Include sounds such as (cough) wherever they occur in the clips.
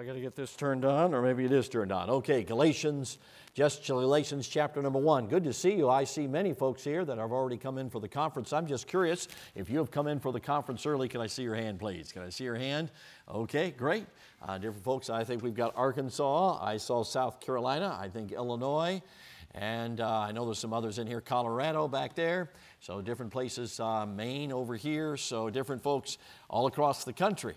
I got to get this turned on, or maybe it is turned on. Okay, Galatians, just Galatians chapter number one. Good to see you. I see many folks here that have already come in for the conference. I'm just curious if you have come in for the conference early. Can I see your hand, please? Can I see your hand? Okay, great. Uh, different folks. I think we've got Arkansas. I saw South Carolina. I think Illinois. And uh, I know there's some others in here, Colorado back there. So different places, uh, Maine over here. So different folks all across the country.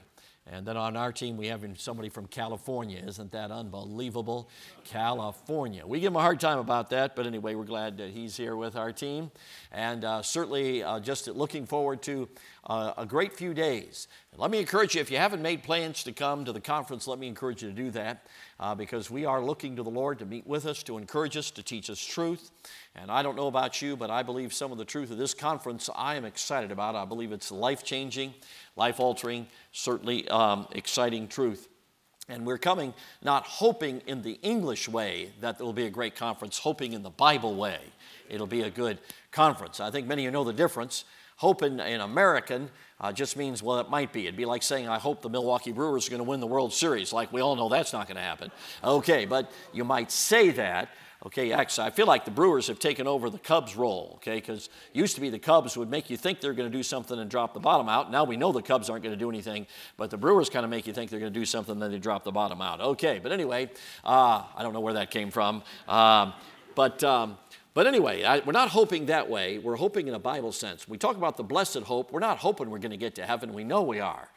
And then on our team, we have somebody from California. Isn't that unbelievable? California. We give him a hard time about that, but anyway, we're glad that he's here with our team. And uh, certainly uh, just looking forward to uh, a great few days. And let me encourage you, if you haven't made plans to come to the conference, let me encourage you to do that uh, because we are looking to the Lord to meet with us, to encourage us, to teach us truth. And I don't know about you, but I believe some of the truth of this conference I am excited about. I believe it's life changing life altering, certainly um, exciting truth. And we're coming not hoping in the English way that will be a great conference, hoping in the Bible way it'll be a good conference. I think many of you know the difference. Hope in, in American uh, just means, well, it might be. It'd be like saying, I hope the Milwaukee Brewers are going to win the World Series. Like we all know that's not going to happen. Okay, but you might say that. Okay, actually, I feel like the Brewers have taken over the Cubs' role, okay, because used to be the Cubs would make you think they're going to do something and drop the bottom out. Now we know the Cubs aren't going to do anything, but the Brewers kind of make you think they're going to do something, and then they drop the bottom out. Okay, but anyway, uh, I don't know where that came from. Um, but, um, but anyway, I, we're not hoping that way. We're hoping in a Bible sense. We talk about the blessed hope. We're not hoping we're going to get to heaven. We know we are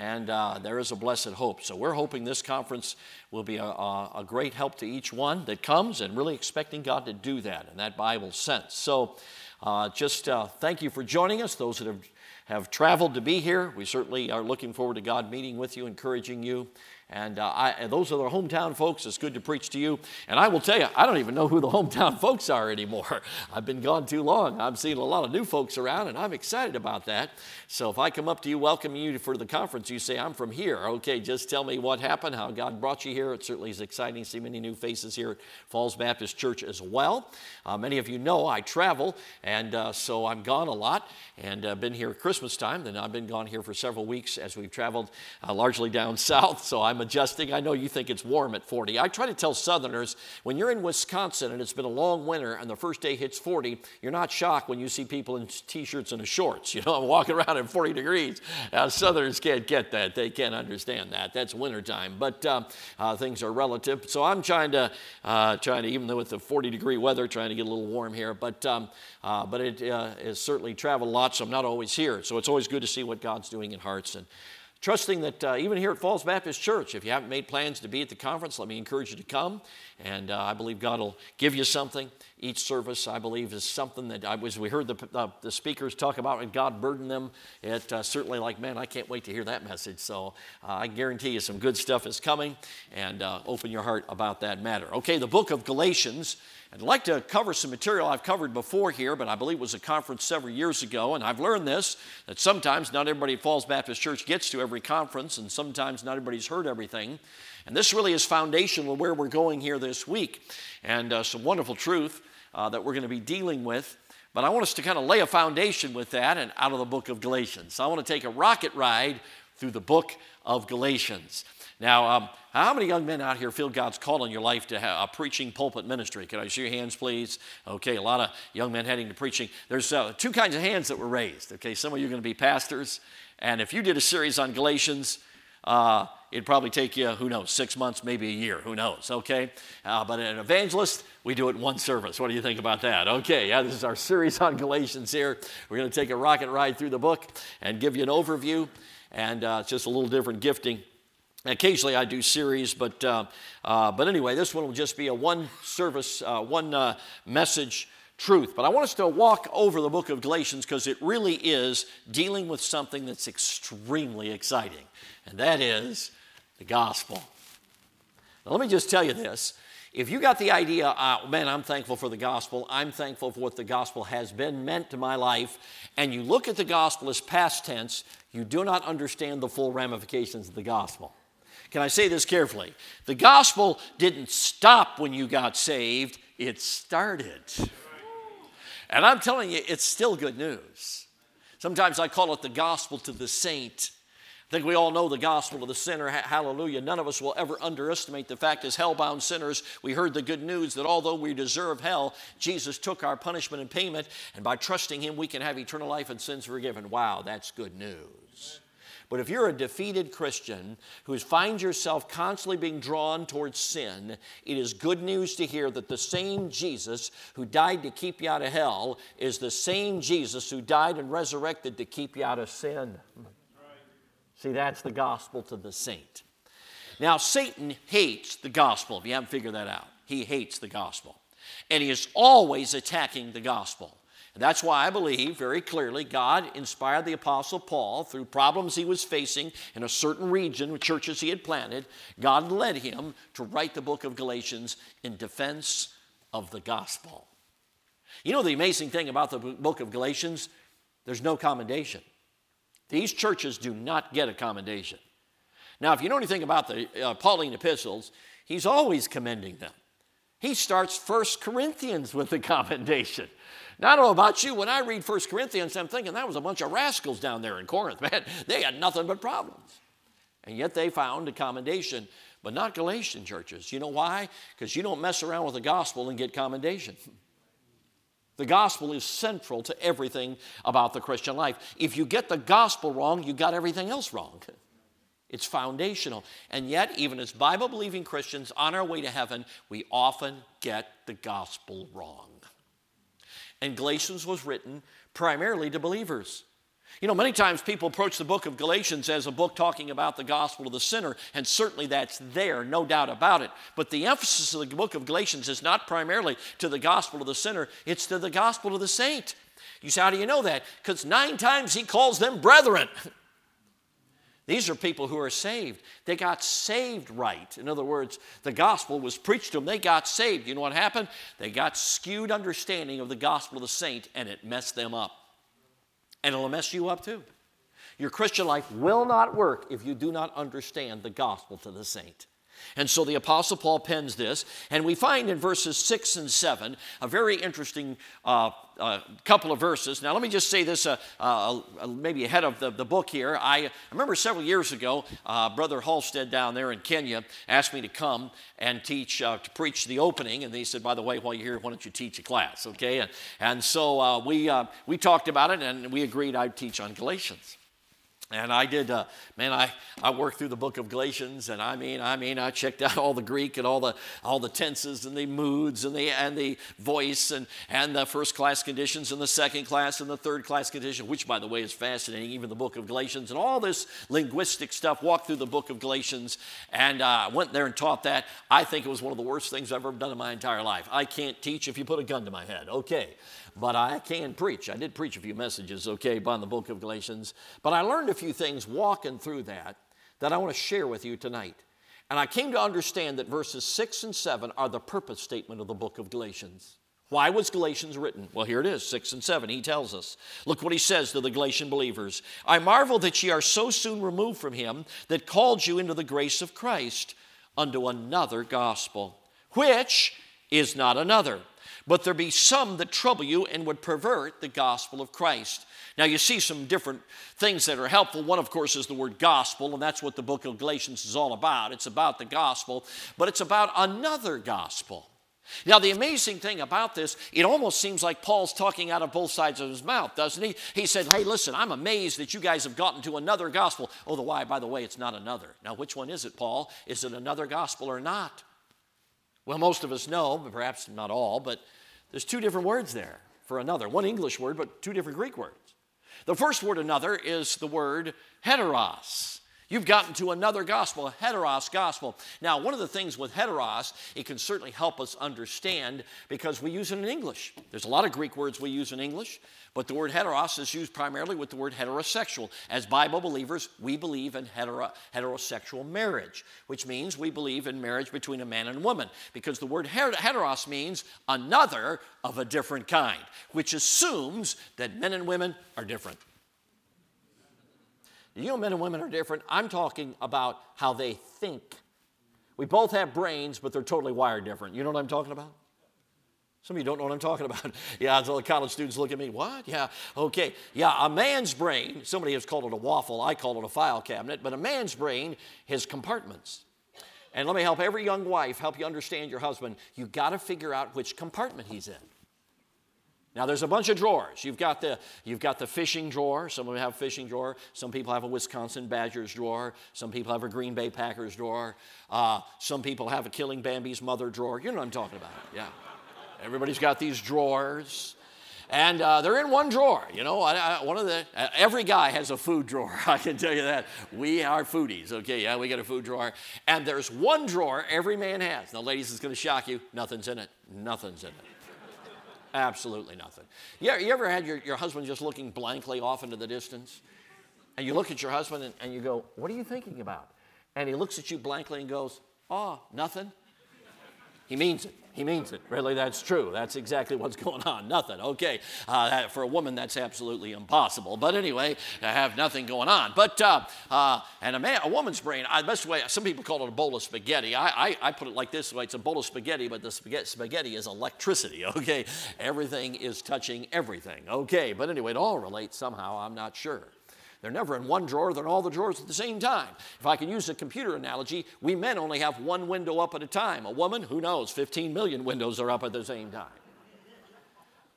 and uh, there is a blessed hope. So we're hoping this conference will be a, a, a, great help to each one that comes and really expecting God to do that in that Bible sense. So uh, just uh, thank you for joining us, those that have, have traveled to be here. We certainly are looking forward to God meeting with you, encouraging you. And, uh, I, those are the hometown folks. It's good to preach to you. And I will tell you, I don't even know who the (laughs) hometown folks are anymore. (laughs) I've been gone too long. I'm seeing a lot of new folks around, and I'm excited about that. So if I come up to you, welcoming you for the conference, you say, I'm from here. Okay, just tell me what happened, how God brought you here. It certainly is exciting to see many new faces here at Falls Baptist Church as well. Uh, many of you know I travel, and uh, so I'm gone a lot and uh, been here at Christmas time. Then I've been gone here for several weeks as we've traveled uh, largely down (laughs) south. So I'm adjusting. I know you think it's warm at 40. I try to tell Southerners when you're in Wisconsin and it's been a long winter and the first day hits 40, you're not shocked when you see people in t-shirts and shorts. (laughs) You know, I'm walking around at 40 degrees. Uh, Southerners can't get that. They can't understand that. That's wintertime. But uh, uh, things are relative. So I'm trying to, uh, trying to even though with the 40 degree weather, trying to get a little warm here. But um, uh, but it uh, has certainly traveled a lot, so I'm not always here. So it's always good to see what God's doing in hearts and trusting that uh, even here at Falls Baptist Church, if you haven't made plans to be at the conference, let me encourage you to come. And uh, I believe God will give you something. Each service, I believe, is something that I was. We heard the, uh, the speakers talk about and God burdened them. It uh, certainly, like, man, I can't wait to hear that message. So uh, I guarantee you some good stuff is coming. And uh, open your heart about that matter. Okay, the book of Galatians. I'd like to cover some material I've covered before here, but I believe it was a conference several years ago, and I've learned this that sometimes not everybody at Falls Baptist Church gets to every conference, and sometimes not everybody's heard everything. And this really is foundational where we're going here this week, and uh, some wonderful truth uh, that we're going to be dealing with. But I want us to kind of lay a foundation with that and out of the book of Galatians. So I want to take a rocket ride through the book of Galatians. Now, um, how many young men out here feel God's call in your life to have a preaching pulpit ministry? Can I see your hands, please? Okay, a lot of young men heading to preaching. There's uh, two kinds of hands that were raised. Okay, some of you are going to be pastors, and if you did a series on Galatians, uh, it'd probably take you, who knows, six months, maybe a year, who knows, okay? Uh, but an evangelist, we do it in one service. What do you think about that? Okay, yeah, this is our series on Galatians here. We're going to take a rocket ride through the book and give you an overview, and uh, it's just a little different gifting. Occasionally I do series, but, uh, uh, but anyway, this one will just be a one service, uh, one uh, message truth. But I want us to walk over the book of Galatians because it really is dealing with something that's extremely exciting, and that is the gospel. Now, let me just tell you this. If you got the idea, uh, man, I'm thankful for the gospel, I'm thankful for what the gospel has been meant to my life, and you look at the gospel as past tense, you do not understand the full ramifications of the gospel. Can I say this carefully? The gospel didn't stop when you got saved, it started. And I'm telling you, it's still good news. Sometimes I call it the gospel to the saint. I think we all know the gospel of the sinner. Hallelujah. None of us will ever underestimate the fact as hellbound sinners, we heard the good news that although we deserve hell, Jesus took our punishment and payment, and by trusting Him, we can have eternal life and sins forgiven. Wow, that's good news. But if you're a defeated Christian who finds yourself constantly being drawn towards sin, it is good news to hear that the same Jesus who died to keep you out of hell is the same Jesus who died and resurrected to keep you out of sin. See, that's the gospel to the saint. Now, Satan hates the gospel, if you haven't figured that out. He hates the gospel. And he is always attacking the gospel. And that's why I believe very clearly God inspired the Apostle Paul through problems he was facing in a certain region with churches he had planted. God led him to write the book of Galatians in defense of the gospel. You know the amazing thing about the book of Galatians? There's no commendation. These churches do not get a commendation. Now, if you know anything about the uh, Pauline epistles, he's always commending them. He starts First Corinthians with the (laughs) commendation. Now, I don't know about you, when I read First Corinthians, I'm thinking that was a bunch of rascals down there in Corinth, (laughs) man. They had nothing but problems. And yet they found a commendation, but not Galatian churches. You know why? Because you don't mess around with the gospel and get commendation. (laughs) The gospel is central to everything about the Christian life. If you get the gospel wrong, you got everything else wrong. (laughs) It's foundational. And yet, even as Bible believing Christians on our way to heaven, we often get the gospel wrong. And Galatians was written primarily to believers. You know, many times people approach the book of Galatians as a book talking about the gospel of the sinner, and certainly that's there, no doubt about it. But the emphasis of the book of Galatians is not primarily to the gospel of the sinner, it's to the gospel of the saint. You say, how do you know that? Because nine times he calls them brethren. (laughs) These are people who are saved. They got saved right. In other words, the gospel was preached to them. They got saved. You know what happened? They got skewed understanding of the gospel of the saint, and it messed them up and it'll mess you up too. Your Christian life will not work if you do not understand the gospel to the saint. And so the Apostle Paul pens this, and we find in verses 6 and 7 a very interesting uh, uh, couple of verses. Now, let me just say this uh, uh maybe ahead of the, the book here. I, I remember several years ago, uh, Brother Halstead down there in Kenya asked me to come and teach, uh, to preach the opening, and he said, by the way, while you're here, why don't you teach a class, okay? And, and so we, we talked about it, and we agreed I'd teach on Galatians. And I did, uh, man, I, I worked through the book of Galatians, and I mean, I mean, I checked out all the Greek and all the, all the tenses and the moods and the, and the voice and, and the first class conditions and the second class and the third class condition, which, by the way, is fascinating, even the book of Galatians and all this linguistic stuff. Walked through the book of Galatians and uh, went there and taught that. I think it was one of the worst things I've ever done in my entire life. I can't teach if you put a gun to my head. Okay but I can preach. I did preach a few messages, okay, on the book of Galatians. But I learned a few things walking through that that I want to share with you tonight. And I came to understand that verses 6 and 7 are the purpose statement of the book of Galatians. Why was Galatians written? Well, here it is, 6 and 7. He tells us. Look what he says to the Galatian believers I marvel that ye are so soon removed from him that called you into the grace of Christ unto another gospel, which is not another but there be some that trouble you and would pervert the gospel of Christ. Now, you see some different things that are helpful. One, of course, is the word gospel, and that's what the book of Galatians is all about. It's about the gospel, but it's about another gospel. Now, the amazing thing about this, it almost seems like Paul's talking out of both sides of his mouth, doesn't he? He said, Hey, listen, I'm amazed that you guys have gotten to another gospel. Oh, the why, by the way, it's not another. Now, which one is it, Paul? Is it another gospel or not? Well, most of us know, but perhaps not all, but there's two different words there for another. One English word, but two different Greek words. The first word, another, is the word heteros. You've gotten to another gospel, a heteros gospel. Now, one of the things with heteros, it can certainly help us understand because we use it in English. There's a lot of Greek words we use in English, but the word heteros is used primarily with the word heterosexual. As Bible believers, we believe in hetero, heterosexual marriage, which means we believe in marriage between a man and a woman, because the word heteros means another of a different kind, which assumes that men and women are different. You know, men and women are different. I'm talking about how they think. We both have brains, but they're totally wired different. You know what I'm talking about? Some of you don't know what I'm talking about. (laughs) yeah, all the college students look at me, what? Yeah, okay. Yeah, a man's brain, somebody has called it a waffle, I call it a file cabinet, but a man's brain has compartments. And let me help every young wife help you understand your husband. You've got to figure out which compartment he's in. Now there's a bunch of drawers. You've got the you've got the fishing drawer. Some of them have a fishing drawer. Some people have a Wisconsin Badgers drawer. Some people have a Green Bay Packers drawer. Uh, some people have a Killing Bambi's mother drawer. You know what I'm talking about? Yeah. Everybody's got these drawers. And uh, they're in one drawer. You know, I, I, one of the, uh, every guy has a food drawer. (laughs) I can tell you that. We are foodies, okay? Yeah, we got a food drawer. And there's one drawer every man has. Now, ladies, it's going to shock you. Nothing's in it. Nothing's in it. Absolutely nothing. You, you ever had your, your husband just looking blankly off into the distance? And you look at your husband and, and you go, What are you thinking about? And he looks at you blankly and goes, Oh, nothing. He means it. He means it. Really, that's true. That's exactly what's (laughs) going on. Nothing. Okay. Uh, for a woman, that's absolutely impossible. But anyway, I have nothing going on. But, uh, uh, and a man, a woman's brain, I, best way, some people call it a bowl of spaghetti. I, I, I put it like this way it's a bowl of spaghetti, but the spaghetti, spaghetti is electricity. (laughs) Okay. Everything is touching everything. Okay. But anyway, it all relates somehow. I'm not sure. They're never in one drawer, they're in all the drawers at the same time. If I can use a computer analogy, we men only have one window up at a time. A woman, who knows, 15 million windows are up at the same time.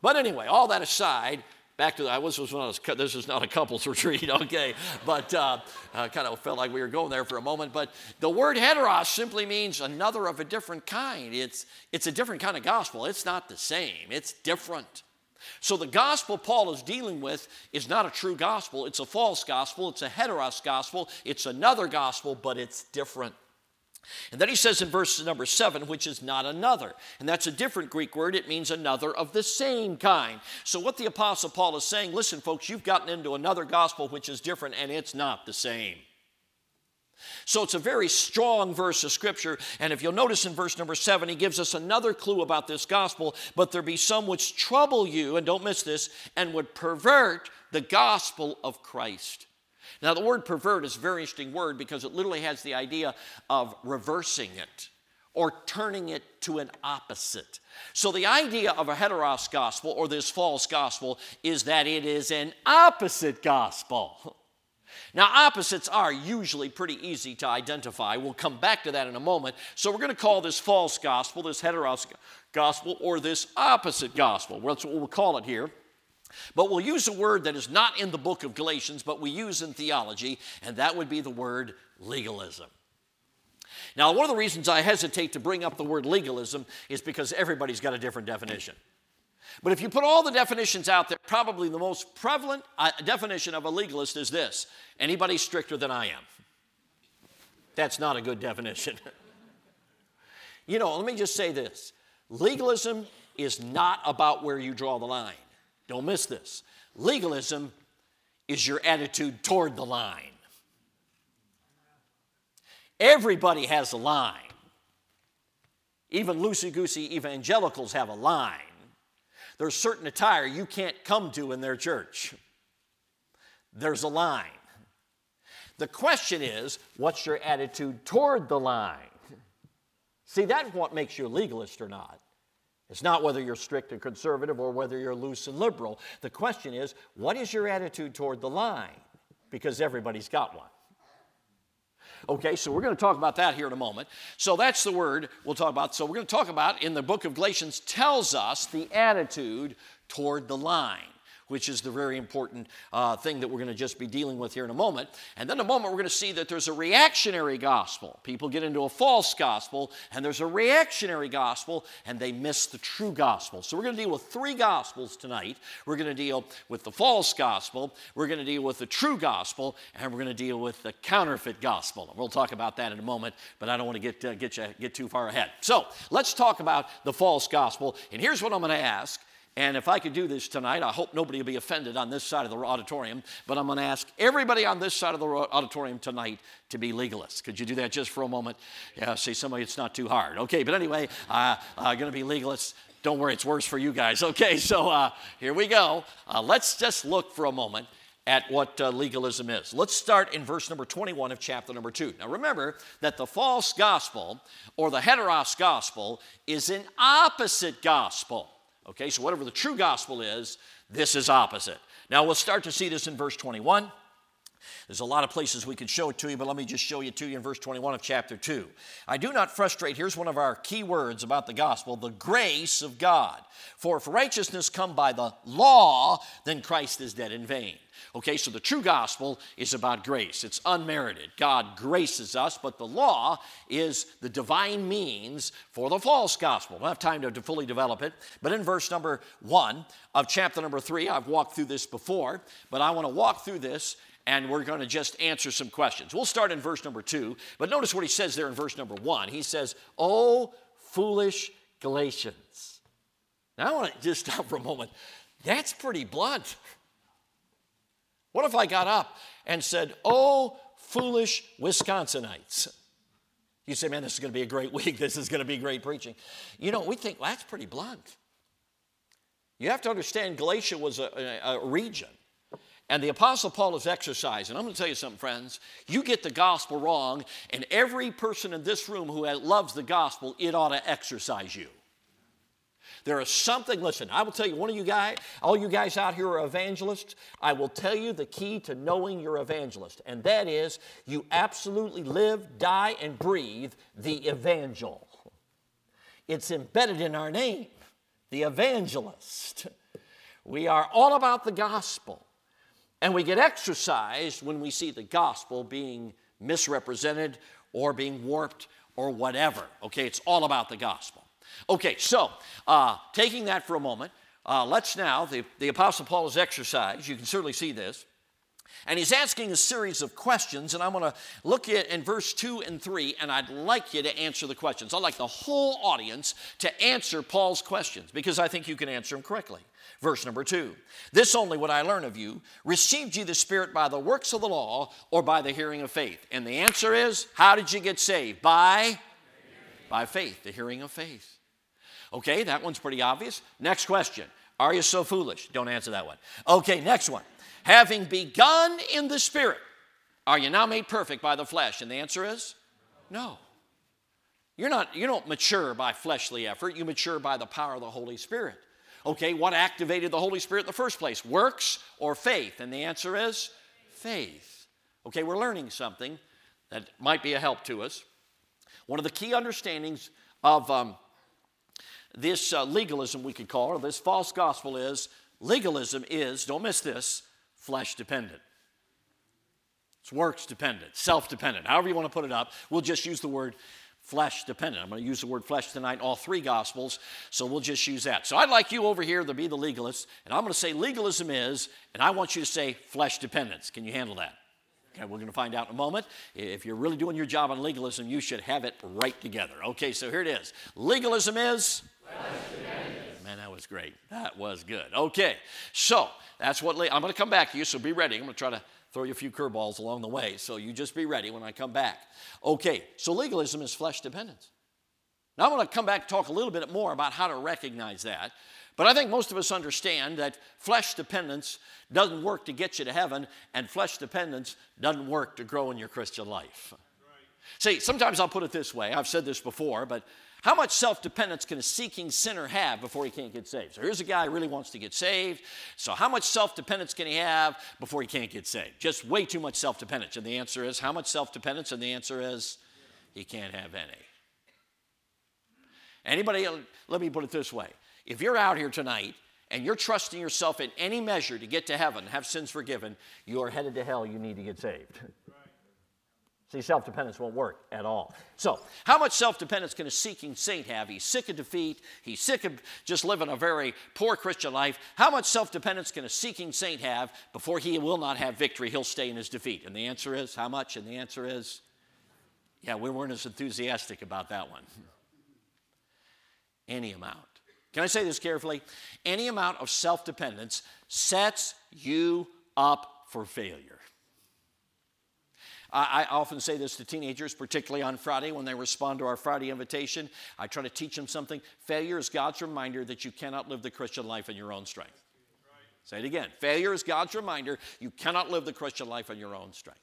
But anyway, all that aside, back to the, this was not a, this is not a couples (laughs) retreat, okay? But uh, kind of felt like we were going there for a moment. But the word heteros simply means another of a different kind. It's it's a different kind of gospel. It's not the same. It's different. So the gospel Paul is dealing with is not a true gospel, it's a false gospel, it's a heteros gospel, it's another gospel, but it's different. And then he says in verse number seven, which is not another. And that's a different Greek word. It means another of the same kind. So, what the Apostle Paul is saying, listen, folks, you've gotten into another gospel which is different, and it's not the same. So it's a very strong verse of scripture. And if you'll notice in verse number seven, he gives us another clue about this gospel. But there be some which trouble you, and don't miss this, and would pervert the gospel of Christ. Now, the word pervert is a very interesting word because it literally has the idea of reversing it or turning it to an opposite. So, the idea of a heteros gospel or this false gospel is that it is an opposite gospel. (laughs) Now, opposites are usually pretty easy to identify. We'll come back to that in a moment. So, we're going to call this false gospel, this heteros gospel, or this opposite gospel. That's what we'll call it here. But we'll use a word that is not in the book of Galatians, but we use in theology, and that would be the word legalism. Now, one of the reasons I hesitate to bring up the word legalism is because everybody's got a different definition. But if you put all the definitions out there, probably the most prevalent uh, definition of a legalist is this anybody stricter than I am. That's not a good definition. (laughs) you know, let me just say this legalism is not about where you draw the line. Don't miss this. Legalism is your attitude toward the line. Everybody has a line. Even loosey goosey evangelicals have a line. There's certain attire you can't come to in their church. There's a line. The question is, what's your attitude toward the line? See, that's what makes you a legalist or not. It's not whether you're strict and conservative or whether you're loose and liberal. The question is, what is your attitude toward the line? Because everybody's got one. Okay, so we're going to talk about that here in a moment. So that's the word we'll talk about. So we're going to talk about in the book of Galatians tells us the attitude toward the line which is the very important uh, thing that we're going to just be dealing with here in a moment. And then in a moment, we're going to see that there's a reactionary gospel. People get into a false gospel, and there's a reactionary gospel, and they miss the true gospel. So we're going to deal with three gospels tonight. We're going to deal with the false gospel, we're going to deal with the true gospel, and we're going to deal with the counterfeit gospel. And we'll talk about that in a moment, but I don't want to get, uh, get, you, get too far ahead. So let's talk about the false gospel. And here's what I'm going to ask and if I could do this tonight, I hope nobody will be offended on this side of the auditorium, but I'm going to ask everybody on this side of the auditorium tonight to be legalists. Could you do that just for a moment? Yeah, see, somebody, it's not too hard. Okay, but anyway, uh, uh, going to be legalists. Don't worry, it's worse for you guys. Okay, so uh, here we go. Uh, let's just look for a moment at what uh, legalism is. Let's start in verse number 21 of chapter number 2. Now remember that the false gospel or the heteros gospel is an opposite gospel. Okay, so whatever the true gospel is, this is opposite. Now we'll start to see this in verse 21. There's a lot of places we could show it to you, but let me just show you to you in verse 21 of chapter 2. I do not frustrate, here's one of our key words about the gospel the grace of God. For if righteousness come by the law, then Christ is dead in vain. Okay, so the true gospel is about grace. It's unmerited. God graces us, but the law is the divine means for the false gospel. I don't have time to, fully develop it, but in verse number one of chapter number three, I've walked through this before, but I want to walk through this and we're going to just answer some questions. We'll start in verse number two, but notice what he says there in verse number one. He says, Oh, foolish Galatians. Now I want to just stop for a moment. That's pretty blunt. What if I got up and said, Oh, foolish Wisconsinites? You say, man, this is going to be a great (laughs) week. This is going to be great preaching. You know, we think, well, that's pretty blunt. You have to understand, Galatia was a, a, a region. And the Apostle Paul is exercising. I'm going to tell you something, friends. You get the gospel wrong, and every person in this room who loves the gospel, it ought to exercise you. There is something, listen, I will tell you, one of you guys, all you guys out here are evangelists, I will tell you the key to knowing you're evangelist, and that is you absolutely live, die, and breathe the evangel. It's embedded in our name, the evangelist. We are all about the gospel. And we get exercised when we see the gospel being misrepresented or being warped or whatever. Okay, it's all about the gospel. Okay, so uh, taking that for a moment, uh, let's now, the, the Apostle Paul is exercised. You can certainly see this. And he's asking a series of questions, and I'm going to look at in verse 2 and 3, and I'd like you to answer the questions. I'd like the whole audience to answer Paul's questions because I think you can answer them correctly. Verse number two This only would I learn of you. Received ye the Spirit by the works of the law or by the hearing of faith? And the answer is How did you get saved? By? By faith, the hearing of faith. Okay, that one's pretty obvious. Next question Are you so foolish? Don't answer that one. Okay, next one. Having begun in the Spirit, are you now made perfect by the flesh? And the answer is no. You're not, you don't mature by fleshly effort, you mature by the power of the Holy Spirit. Okay, what activated the Holy Spirit in the first place? Works or faith? And the answer is faith. Okay, we're learning something that might be a help to us. One of the key understandings of um, this uh, legalism, we could call, it, or this false gospel, is legalism is, don't miss this, flesh dependent. It's works dependent, self dependent, however you want to put it up. We'll just use the word flesh dependent. I'm going to use the word flesh tonight in all three gospels, so we'll just use that. So I'd like you over here to be the legalist, and I'm going to say legalism is, and I want you to say flesh dependence. Can you handle that? Okay, we're going to find out in a moment. If you're really doing your job on legalism, you should have it right together. Okay, so here it is. Legalism is? Man, that was great. That was good. Okay, so that's what I'm going to come back to you, so be ready. I'm going to try to throw you a few curveballs along the way. So you just be ready when I come back. Okay, so legalism is flesh dependence. Now I'm going to come back and talk a little bit more about how to recognize that. But I think most of us understand that flesh dependence doesn't work to get you to heaven, and flesh dependence doesn't work to grow in your Christian life. See, sometimes I'll put it this way. I've said this before, but how much self dependence can a seeking sinner have before he can't get saved? So here's a guy who really wants to get saved. So, how much self dependence can he have before he can't get saved? Just way too much self dependence. And the answer is, how much self dependence? And the answer is, he can't have any. Anybody, let me put it this way. If you're out here tonight and you're trusting yourself in any measure to get to heaven, have sins forgiven, you are headed to hell, you need to get saved. (laughs) See, self dependence won't work at all. So, how much self dependence can a seeking saint have? He's sick of defeat. He's sick of just living a very poor Christian life. How much self dependence can a seeking saint have before he will not have victory? He'll stay in his defeat. And the answer is, how much? And the answer is, yeah, we weren't as enthusiastic about that one. Any amount. Can I say this carefully? Any amount of self dependence sets you up for failure. I, often say this to teenagers, particularly on Friday when they respond to our Friday invitation. I try to teach them something. Failure is God's reminder that you cannot live the Christian life in your own strength. Say it again. Failure is God's reminder you cannot live the Christian life in your own strength.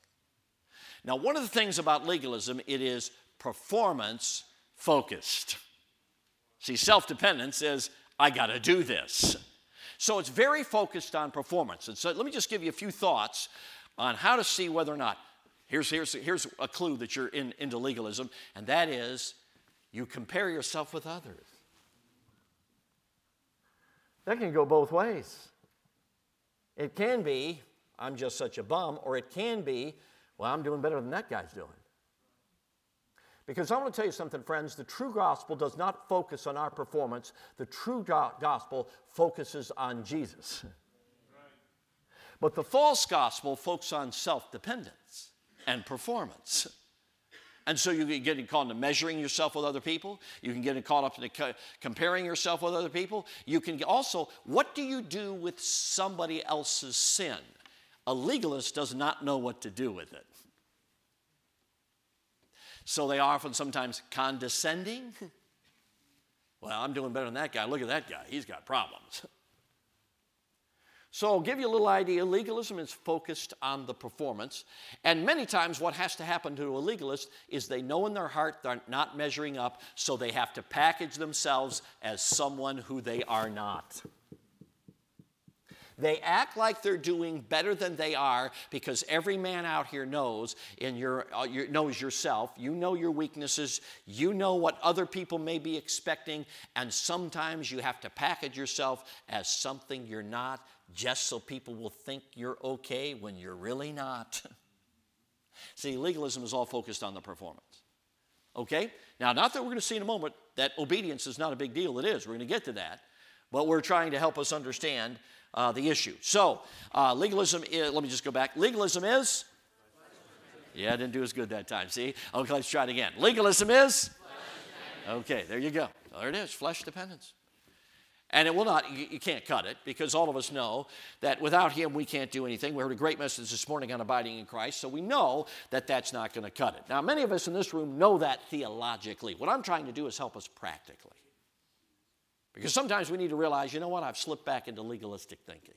Now, one of the things about legalism, it is performance focused. See, self dependence is I got to do this. So it's very focused on performance. And so let me just give you a few thoughts on how to see whether or not. Here's, here's, here's a clue that you're in, into legalism, and that is you compare yourself with others. That can go both ways. It can be, I'm just such a bum, or it can be, well, I'm doing better than that guy's doing. Because I want to tell you something, friends. The true gospel does not focus on our performance, the true gospel focuses on Jesus. But the false gospel focuses on self dependence and performance. And so you can get caught into measuring yourself with other people. You can get caught up into comparing yourself with other people. You can also, what do you do with somebody else's sin? A legalist does not know what to do with it. So they are often sometimes condescending. (laughs) Well, I'm doing better than that guy. Look at that guy. He's got problems. So, I'll give you a little idea. Legalism is focused on the performance. And many times, what has to happen to a legalist is they know in their heart they're not measuring up, so they have to package themselves as someone who they are not. They act like they're doing better than they are because every man out here knows in your, uh, your, knows yourself. You know your weaknesses. You know what other people may be expecting, and sometimes you have to package yourself as something you're not, just so people will think you're okay when you're really not. (laughs) See, legalism is all focused on the performance. Okay? Now, not that we're going to see in a moment that obedience is not a big deal. It is. We're going to get to that. But we're trying to help us understand uh, the issue. So, uh, legalism is, let me just go back. Legalism is? Yeah, I didn't do as good that time. See? Okay, let's try it again. Legalism is? Okay, there you go. There it is, flesh dependence. And it will not, you, can't cut it because all of us know that without Him we can't do anything. We heard a great message this morning on abiding in Christ, so we know that that's not going to cut it. Now, many of us in this room know that theologically. What I'm trying to do is help us practically. Because sometimes we need to realize, you know what, I've slipped back into legalistic thinking.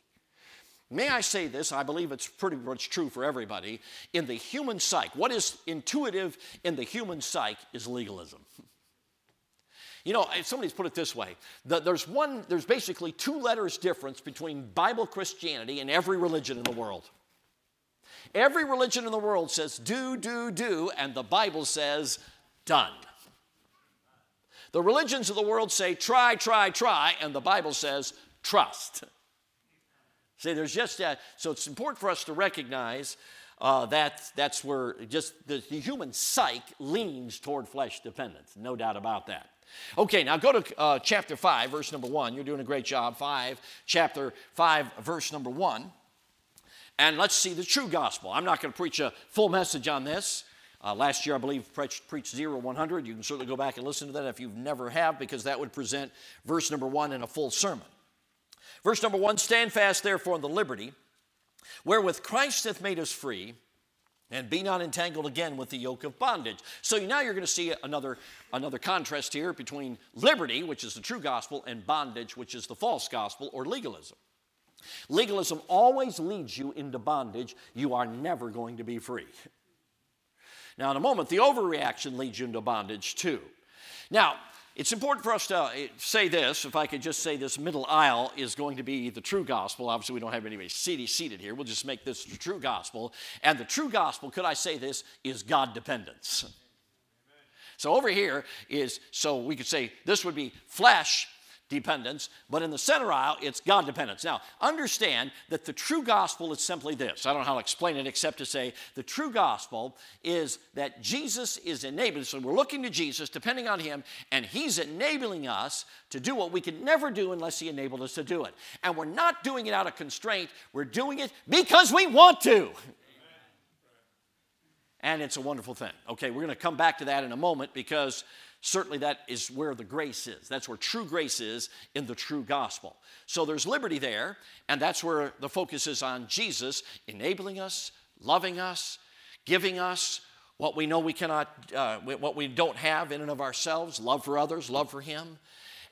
May I say this? I believe it's pretty much true for everybody. In the human psyche, what is intuitive in the human psyche is legalism. (laughs) You know, somebody's put it this way there's one, there's basically two letters difference between Bible Christianity and every religion in the world. Every religion in the world says do, do, do, and the Bible says done. The religions of the world say try, try, try, and the Bible says trust. See, there's just that. So it's important for us to recognize uh, that that's where just the, the, human psyche leans toward flesh dependence. No doubt about that. Okay, now go to uh, chapter 5, verse number 1. You're doing a great job. 5, chapter 5, verse number 1. And let's see the true gospel. I'm not going to preach a full message on this. Uh, last year, I believe, preached, preached 0 100. You can certainly go back and listen to that if you've never have, because that would present verse number 1 in a full sermon. Verse number 1 Stand fast, therefore, in the liberty wherewith Christ hath made us free, and be not entangled again with the yoke of bondage. So now you're going to see another, another contrast here between liberty, which is the true gospel, and bondage, which is the false gospel or legalism. Legalism always leads you into bondage. You are never going to be free. Now, in a moment, the overreaction leads you into bondage too. Now, it's important for us to uh, say this, if I could just say this middle aisle is going to be the true gospel. Obviously, we don't have anybody seated here. We'll just make this the true gospel. And the true gospel, could I say this, is God dependence. So over here is, so we could say this would be flesh dependence, but in the center aisle, it's God dependence. Now, understand that the true gospel is simply this. I don't know how to explain it except to say the true gospel is that Jesus is enabling. So we're looking to Jesus, depending on Him, and He's enabling us to do what we could never do unless He enabled us to do it. And we're not doing it out of constraint, we're doing it because we want to. And it's a wonderful thing. Okay, we're going to come back to that in a moment because certainly that is where the grace is. That's where true grace is in the true gospel. So there's liberty there, and that's where the focus is on Jesus enabling us, loving us, giving us what we know we cannot, uh, what we don't have in and of ourselves love for others, love for Him,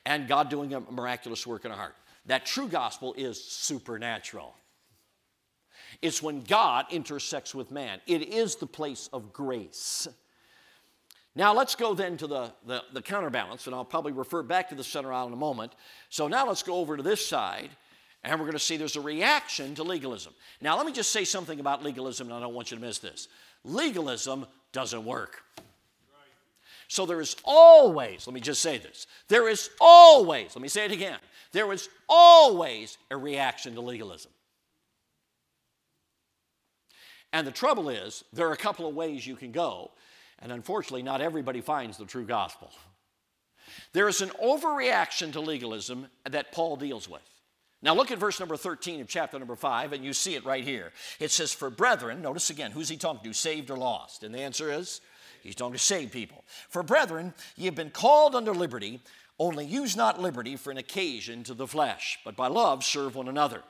and God doing a miraculous work in our heart. That true gospel is supernatural. It's when God intersects with man. It is the place of grace. Now let's go then to the, the, the, counterbalance, and I'll probably refer back to the center aisle in a moment. So now let's go over to this side, and we're going to see there's a reaction to legalism. Now let me just say something about legalism, and I don't want you to miss this. Legalism doesn't work. So there is always, let me just say this, there is always, let me say it again, there is always a reaction to legalism. And the trouble is, there are a couple of ways you can go, and unfortunately, not everybody finds the true gospel. There is an overreaction to legalism that Paul deals with. Now, look at verse number 13 of chapter number 5, and you see it right here. It says, For brethren, notice again, who's he talking to, saved or lost? And the answer is, he's talking to saved people. For brethren, ye have been called under liberty, only use not liberty for an occasion to the flesh, but by love serve one another.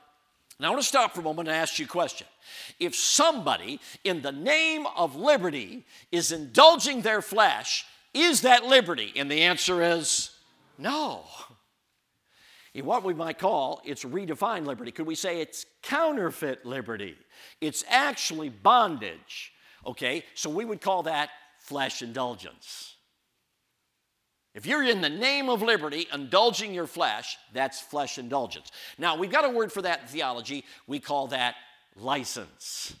Now, I want to stop for a moment and ask you a question. If somebody, in the name of liberty, is indulging their flesh, is that liberty? And the answer is no. In what we might call, it's redefined liberty. Could we say it's counterfeit liberty? It's actually bondage. Okay, so we would call that flesh indulgence. If you're in the name of liberty indulging your flesh, that's flesh indulgence. Now, we've got a word for that in theology. We call that license.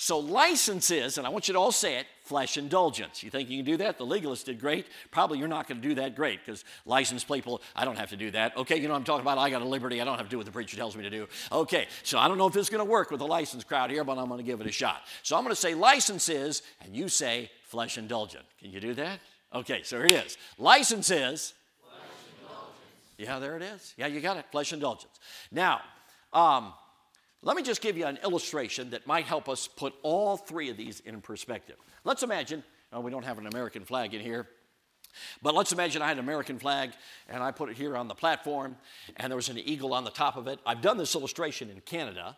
So, license is, and I want you to all say it, flesh indulgence. You think you can do that? The legalists did great. Probably you're not going to do that great because licensed people, I don't have to do that. Okay, you know what I'm talking about? I got a liberty. I don't have to do what the preacher tells me to do. Okay, so I don't know if is going to work with the licensed crowd here, but I'm going to give it a shot. So, I'm going to say license is, and you say flesh indulgent. Can you do that? Okay, so here it is. License is. Yeah, there it is. Yeah, you got it. Flesh indulgence. Now, um, let me just give you an illustration that might help us put all three of these in perspective. Let's imagine, oh, we don't have an American flag in here, but let's imagine I had an American flag and I put it here on the platform and there was an eagle on the top of it. I've done this illustration in Canada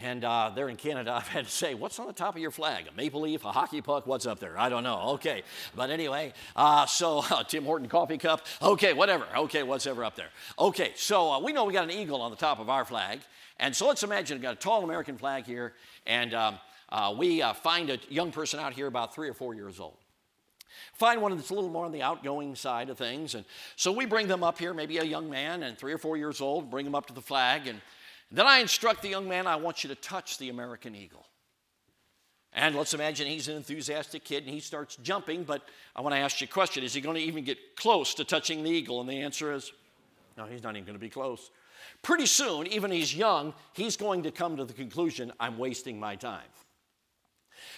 and uh, there in Canada, (laughs) I've had to say, what's on the top of your flag? A maple leaf, a hockey puck? What's up there? I don't know. Okay. But anyway, uh, so uh, (laughs) Tim Horton coffee cup. Okay, whatever. Okay, what's ever up there? Okay, so uh, we know we got an eagle on the top of our flag. And so let's imagine we've got a tall American flag here, and um, uh, we uh, find a young person out here about three or four years old. Find one that's a little more on the outgoing side of things. And so we bring them up here, maybe a young man and three or four years old, bring them up to the flag, and then I instruct the young man, I want you to touch the American eagle. And let's imagine he's an enthusiastic kid and he starts jumping, but I want to ask you a question Is he going to even get close to touching the eagle? And the answer is no, he's not even going to be close. Pretty soon, even he's young, he's going to come to the conclusion I'm wasting my time.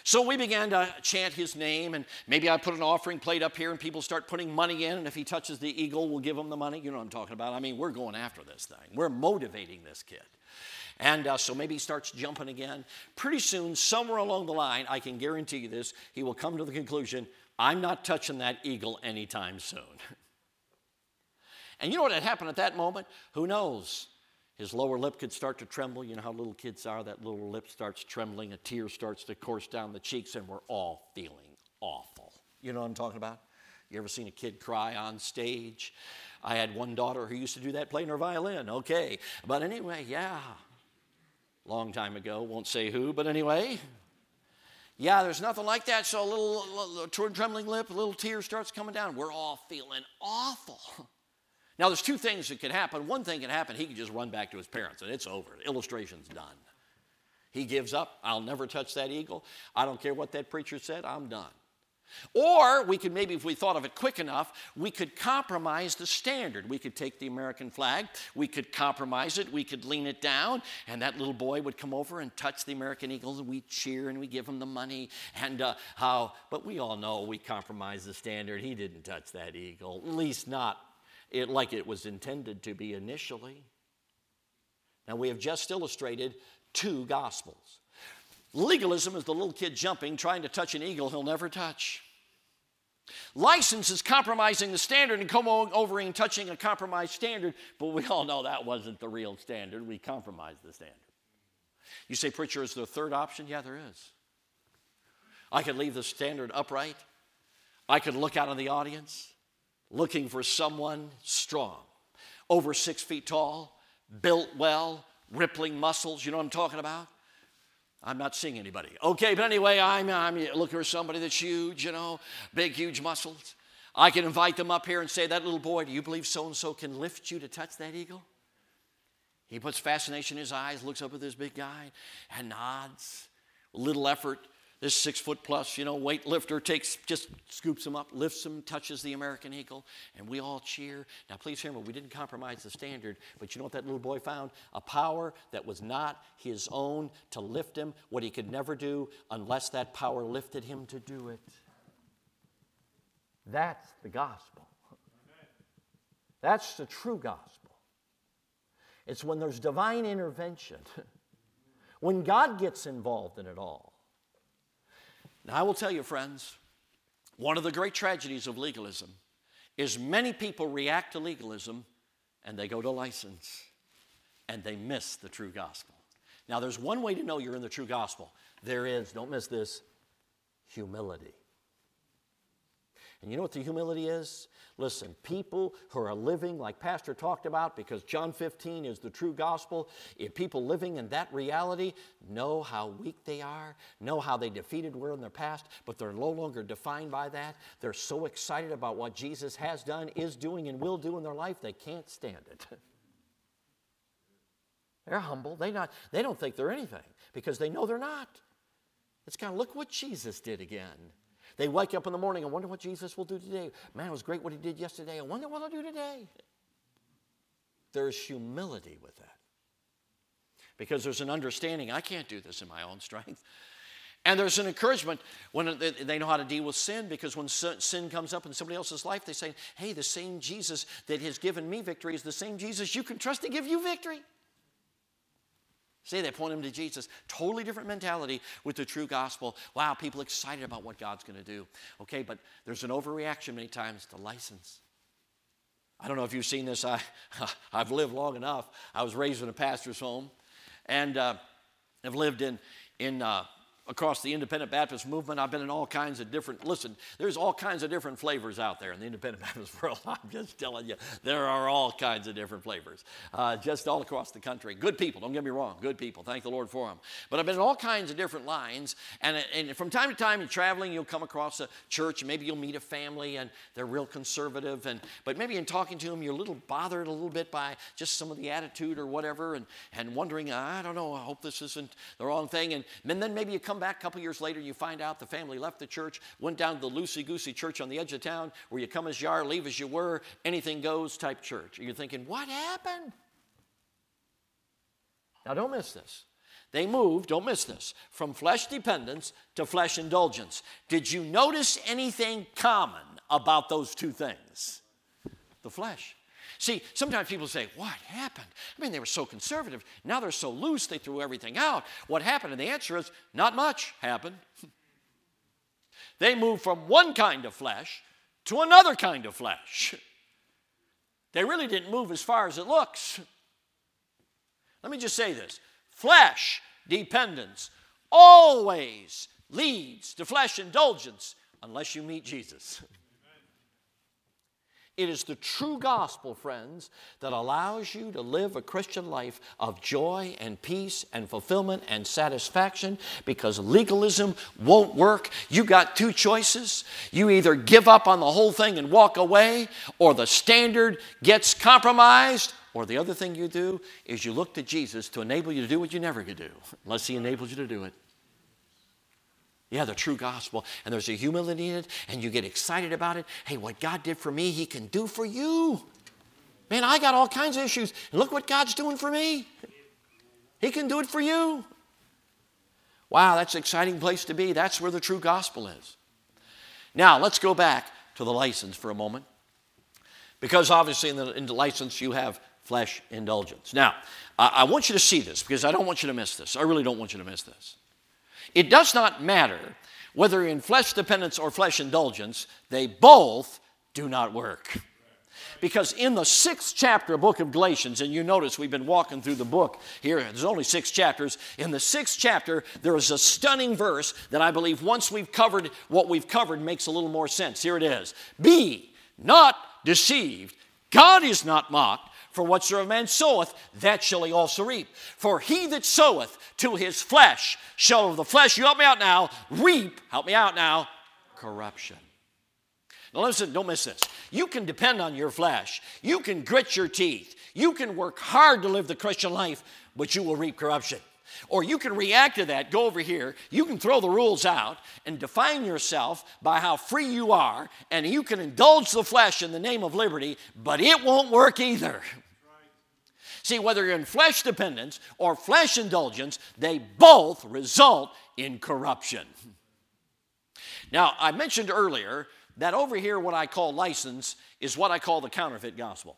So we began to chant his name, and maybe I put an offering plate up here, and people start putting money in, and if he touches the eagle, we'll give him the money. You know what I'm talking about. I mean, we're going after this thing, we're motivating this kid. And uh, so maybe he starts jumping again. Pretty soon, somewhere along the line, I can guarantee you this, he will come to the conclusion I'm not touching that eagle anytime soon. (laughs) and you know what had happened at that moment? Who knows? His lower lip could start to tremble. You know how little kids are, that little lip starts trembling, a tear starts to course down the cheeks, and we're all feeling awful. You know what I'm talking about? You ever seen a kid cry on stage? I had one daughter who used to do that playing her violin. Okay. But anyway, yeah, long time ago. Won't say who, but anyway. Yeah, there's nothing like that. So a little, little trembling lip, a little tear starts coming down. We're all feeling awful. Now, there's two things that could happen. One thing can happen, he could just run back to his parents and it's over. The illustration's done. He gives up. I'll never touch that eagle. I don't care what that preacher said, I'm done. Or we could maybe, if we thought of it quick enough, we could compromise the standard. We could take the American flag, we could compromise it, we could lean it down, and that little boy would come over and touch the American Eagles, and we cheer and we give him the money. And uh, how, but we all know we compromised the standard. He didn't touch that eagle, at least not it, like it was intended to be initially. Now, we have just illustrated two gospels. Legalism is the little kid jumping, trying to touch an eagle he'll never touch. License is compromising the standard and coming over and touching a compromised standard, but we all know that wasn't the real standard. We compromised the standard. You say, Preacher, is there a third option? Yeah, there is. I could leave the standard upright. I could look out in the audience looking for someone strong, over six feet tall, built well, rippling muscles. You know what I'm talking about? I'm not seeing anybody. Okay, but anyway, I'm, I'm looking for somebody that's huge, you know, big, huge muscles. I can invite them up here and say, That little boy, do you believe so and so can lift you to touch that eagle? He puts fascination in his eyes, looks up at this big guy, and nods. Little effort. This six foot plus, you know, weightlifter takes, just scoops him up, lifts him, touches the American eagle, and we all cheer. Now, please hear me, we didn't compromise the standard, but you know what that little boy found? A power that was not his own to lift him, what he could never do unless that power lifted him to do it. That's the gospel. That's the true gospel. It's when there's divine intervention, (laughs) when God gets involved in it all. Now, I will tell you, friends, one of the great tragedies of legalism is many people react to legalism and they go to license and they miss the true gospel. Now, there's one way to know you're in the true gospel. There is, don't miss this, humility. And you know what the humility is? Listen, people who are living like Pastor talked about, because John 15 is the true gospel, if people living in that reality know how weak they are, know how they defeated were in their past, but they're no longer defined by that. They're so excited about what Jesus has done, is doing, and will do in their life, they can't stand it. (laughs) they're humble. They, not, they don't think they're anything because they know they're not. It's kind of look what Jesus did again. They wake up in the morning and wonder what Jesus will do today. Man, it was great what he did yesterday. I wonder what he'll do today. There's humility with that. Because there's an understanding I can't do this in my own strength. And there's an encouragement when they know how to deal with sin because when sin comes up in somebody else's life, they say, Hey, the same Jesus that has given me victory is the same Jesus you can trust to give you victory. See, they point them to Jesus. Totally different mentality with the true gospel. Wow, people excited about what God's going to do. Okay, but there's an overreaction many times to license. I don't know if you've seen this. I, (laughs) I've lived long enough. I was raised in a pastor's home, and uh, I've lived in, in uh, across the independent Baptist movement. I've been in all kinds of different, listen, there's all kinds of different flavors out there in the independent (laughs) Baptist world. I'm just telling you, there are all kinds of different flavors, uh, just all across the country. Good people, don't get me wrong, good people. Thank the Lord for them. But I've been in all kinds of different lines, and, and from time to time, you're traveling, you'll come across a church, maybe you'll meet a family, and they're real conservative, and but maybe in talking to them, you're a little bothered a little bit by just some of the attitude or whatever, and, and wondering, I don't know, I hope this isn't the wrong thing. And, and then maybe you come back a couple years later, you find out the family left the church, went down to the loosey goosey church on the edge of town where you come as you are, leave as you were, anything goes type church. You're thinking, what happened? Now, don't miss this. They moved, don't miss this, from flesh dependence to flesh indulgence. Did you notice anything common about those two things? The flesh. See, sometimes people say, What happened? I mean, they were so conservative. Now they're so loose, they threw everything out. What happened? And the answer is, Not much happened. (laughs) they moved from one kind of flesh to another kind of flesh. (laughs) They really didn't move as far as it looks. (laughs) Let me just say this flesh dependence always leads to flesh indulgence unless you meet Jesus. It is the true gospel, friends, that allows you to live a Christian life of joy and peace and fulfillment and satisfaction because legalism won't work. You got two choices. You either give up on the whole thing and walk away, or the standard gets compromised, or the other thing you do is you look to Jesus to enable you to do what you never could do, unless He enables you to do it. Yeah, the true gospel. And there's a humility in it, and you get excited about it. Hey, what God did for me, He can do for you. Man, I got all kinds of issues. And look what God's doing for me. He can do it for you. Wow, that's an exciting place to be. That's where the true gospel is. Now, let's go back to the license for a moment. Because obviously, in the, in the license, you have flesh indulgence. Now, I, I want you to see this because I don't want you to miss this. I really don't want you to miss this. It does not matter whether in flesh dependence or flesh indulgence, they both do not work. Because in the sixth chapter of book of Galatians, and you notice we've been walking through the book here, there's only six chapters. In the sixth chapter, there is a stunning verse that I believe once we've covered what we've covered makes a little more sense. Here it is Be not deceived, God is not mocked. For whatsoever man soweth, that shall he also reap. For he that soweth to his flesh shall of the flesh, you help me out now, reap, help me out now, corruption. Now listen, don't miss this. You can depend on your flesh. You can grit your teeth. You can work hard to live the Christian life, but you will reap corruption. Or you can react to that, go over here, you can throw the rules out and define yourself by how free you are, and you can indulge the flesh in the name of liberty, but it won't work either. See, whether you're in flesh dependence or flesh indulgence, they both result in corruption. Now, I mentioned earlier that over here, what I call license is what I call the counterfeit gospel.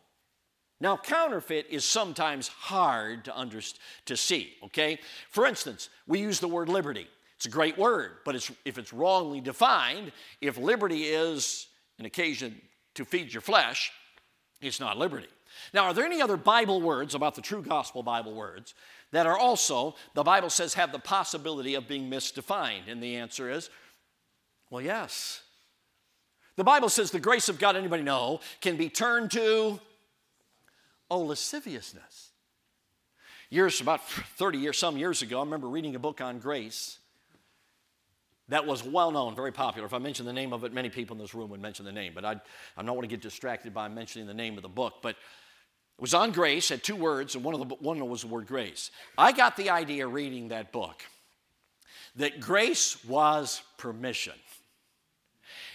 Now, counterfeit is sometimes hard to, under, to see, okay? For instance, we use the word liberty. It's a great word, but it's, if it's wrongly defined, if liberty is an occasion to feed your flesh, it's not liberty. Now, are there any other Bible words about the true gospel Bible words that are also, the Bible says, have the possibility of being misdefined? And the answer is, well, yes. The Bible says the grace of God, anybody know, can be turned to Oh, lasciviousness. Years, about 30 years, some years ago, I remember reading a book on grace that was well known, very popular. If I mention the name of it, many people in this room would mention the name, but I, I don't want to get distracted by mentioning the name of the book. But it was on grace, had two words, and one of the one was the word grace. I got the idea reading that book that grace was permission.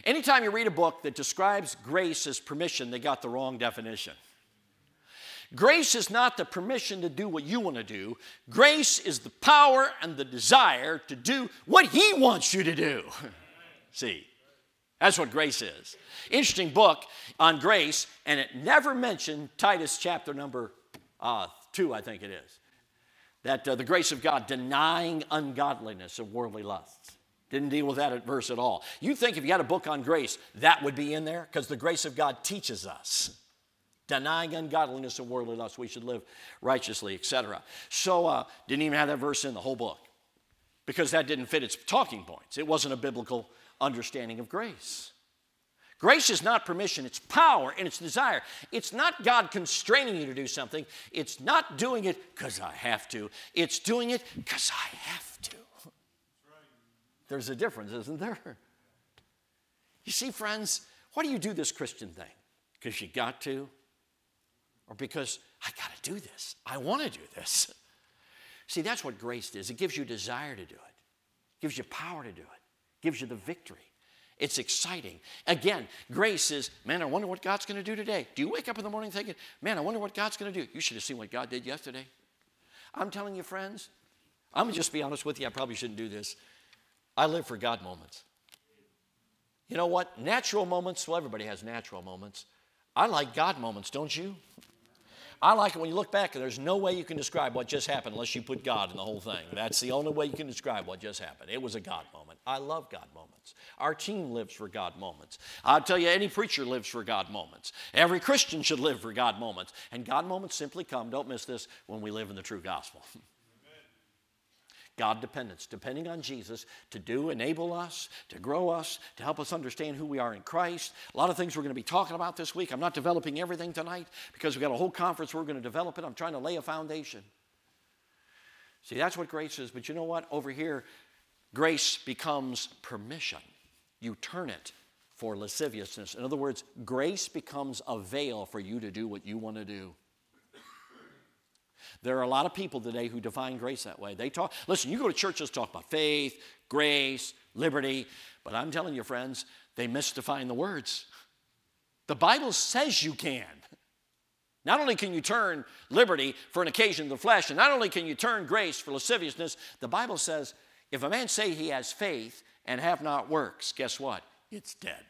Anytime you read a book that describes grace as permission, they got the wrong definition. Grace is not the permission to do what you want to do. Grace is the power and the desire to do what He wants you to do. (laughs) See, that's what grace is. Interesting book on grace, and it never mentioned Titus chapter number uh, two, I think it is. That uh, the grace of God denying ungodliness and worldly lusts. Didn't deal with that verse at all. You think if you had a book on grace, that would be in there? Because the grace of God teaches us denying ungodliness and worldly lust, we should live righteously, etc. So, uh, didn't even have that verse in the whole book because that didn't fit its talking points. It wasn't a biblical understanding of grace. Grace is not permission, it's power and it's desire. It's not God constraining you to do something. It's not doing it because I have to. It's doing it because I have to. There's a difference, isn't there? You see, friends, why do you do this Christian thing? Because you got to? Or because I got to do this. I want to do this. (laughs) See, that's what grace is. It gives you desire to do it, gives you power to do it, gives you the victory. It's exciting. Again, grace is, man, I wonder what God's going to do today. Do you wake up in the morning thinking, man, I wonder what God's going to do? You should have seen what God did yesterday. I'm telling you, friends, I'm going to just be honest with you. I probably shouldn't do this. I live for God moments. You know what? Natural moments, well, everybody has natural moments. I like God moments, don't you? I like it when you look back and there's no way you can describe what just happened unless you put God in the whole thing. That's the only way you can describe what just happened. It was a God moment. I love God moments. Our team lives for God moments. I'll tell you, any preacher lives for God moments. Every Christian should live for God moments. And God moments simply come, don't miss this, when we live in the true gospel. (laughs) God dependence, depending on Jesus to do, enable us, to grow us, to help us understand who we are in Christ. A lot of things we're going to be talking about this week. I'm not developing everything tonight because we've got a whole conference we're going to develop it. I'm trying to lay a foundation. See, that's what grace is. But you know what? Over here, grace becomes permission. You turn it for lasciviousness. In other words, grace becomes a veil for you to do what you want to do. There are a lot of people today who define grace that way. They talk, listen, you go to churches talk about faith, grace, liberty, but I'm telling you, friends, they misdefine the words. The Bible says you can. Not only can you turn liberty for an occasion of the flesh, and not only can you turn grace for lasciviousness, the Bible says if a man say he has faith and have not works, guess what? It's dead.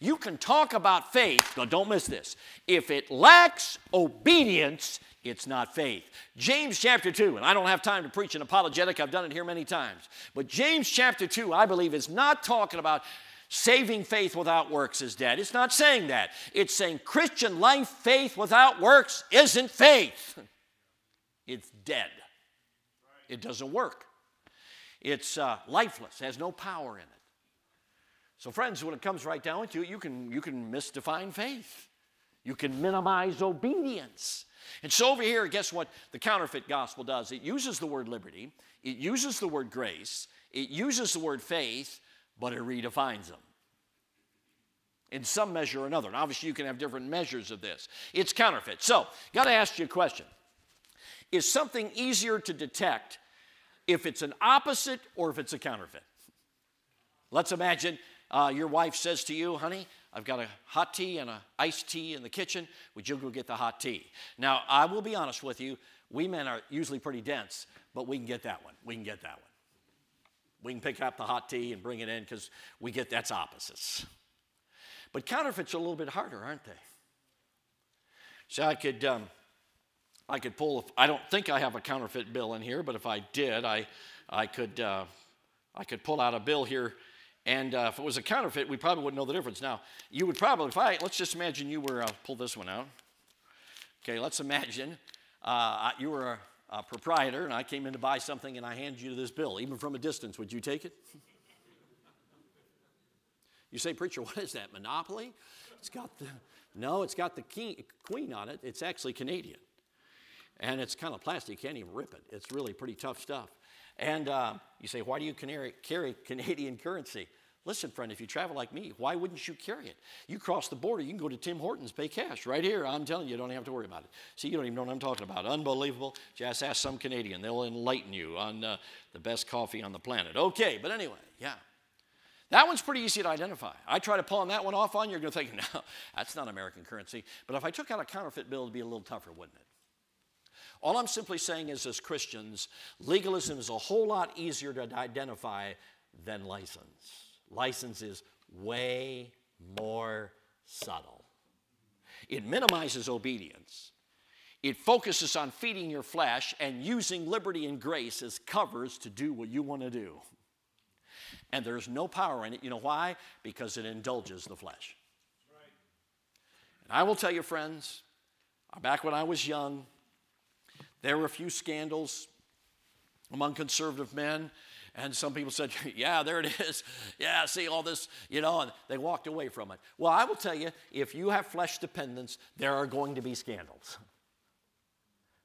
You can talk about faith, but don't miss this. If it lacks obedience, it's not faith. James chapter 2, and I don't have time to preach an apologetic, I've done it here many times. But James chapter 2, I believe, is not talking about saving faith without works is dead. It's not saying that. It's saying Christian life, faith without works isn't faith. (laughs) It's dead. It doesn't work. It's uh, lifeless, has no power in it. So, friends, when it comes right down to it, you can, you can misdefine faith. You can minimize obedience. And so over here, guess what the counterfeit gospel does? It uses the word liberty, it uses the word grace, it uses the word faith, but it redefines them in some measure or another. And obviously, you can have different measures of this. It's counterfeit. So, got to ask you a question Is something easier to detect if it's an opposite or if it's a counterfeit? Let's imagine uh, your wife says to you, honey, I've got a hot tea and an iced tea in the kitchen. Would you go get the hot tea? Now, I will be honest with you, we men are usually pretty dense, but we can get that one. We can get that one. We can pick up the hot tea and bring it in because we get that's opposites. But counterfeits are a little bit harder, aren't they? So I could, um, I could pull. I don't think I have a counterfeit bill in here, but if I did, I, I could, uh, I could pull out a bill here. And uh, if it was a counterfeit, we probably wouldn't know the difference. Now, you would probably, if I, let's just imagine you were, uh, pull this one out. Okay, let's imagine uh, you were a, a proprietor and I came in to buy something and I handed you this bill. Even from a distance, would you take it? You say, Preacher, what is that? Monopoly? It's got the, no, it's got the key, queen on it. It's actually Canadian. And it's kind of plastic. You can't even rip it. It's really pretty tough stuff. And uh, you say, Why do you carry, carry (laughs) Canadian currency? Listen, friend, if you travel like me, why wouldn't you carry it? You cross the border, you can go to Tim Hortons, pay cash right here. I'm telling you, you don't have to worry about it. See, you don't even know what I'm talking about. Unbelievable. Just ask some Canadian, they'll enlighten you on uh, the best coffee on the planet. Okay, but anyway, yeah. That one's pretty easy to identify. I try to pull that one off on you, you're going to think, (laughs) no, that's not American currency. But if I took out a counterfeit bill, it'd be a little tougher, wouldn't it? All I'm simply saying is, as Christians, legalism is a whole lot easier to identify than license. License is way more subtle. It minimizes obedience. It focuses on feeding your flesh and using liberty and grace as covers to do what you want to do and there's no power in it. You know why? Because it indulges the flesh. And I will tell you, friends, back when I was young, there were a few scandals among conservative men. And some people said, (laughs) Yeah, there it is. Yeah, see all this, you know, and they walked away from it. Well, I will tell you, if you have flesh dependence, there are going to be scandals.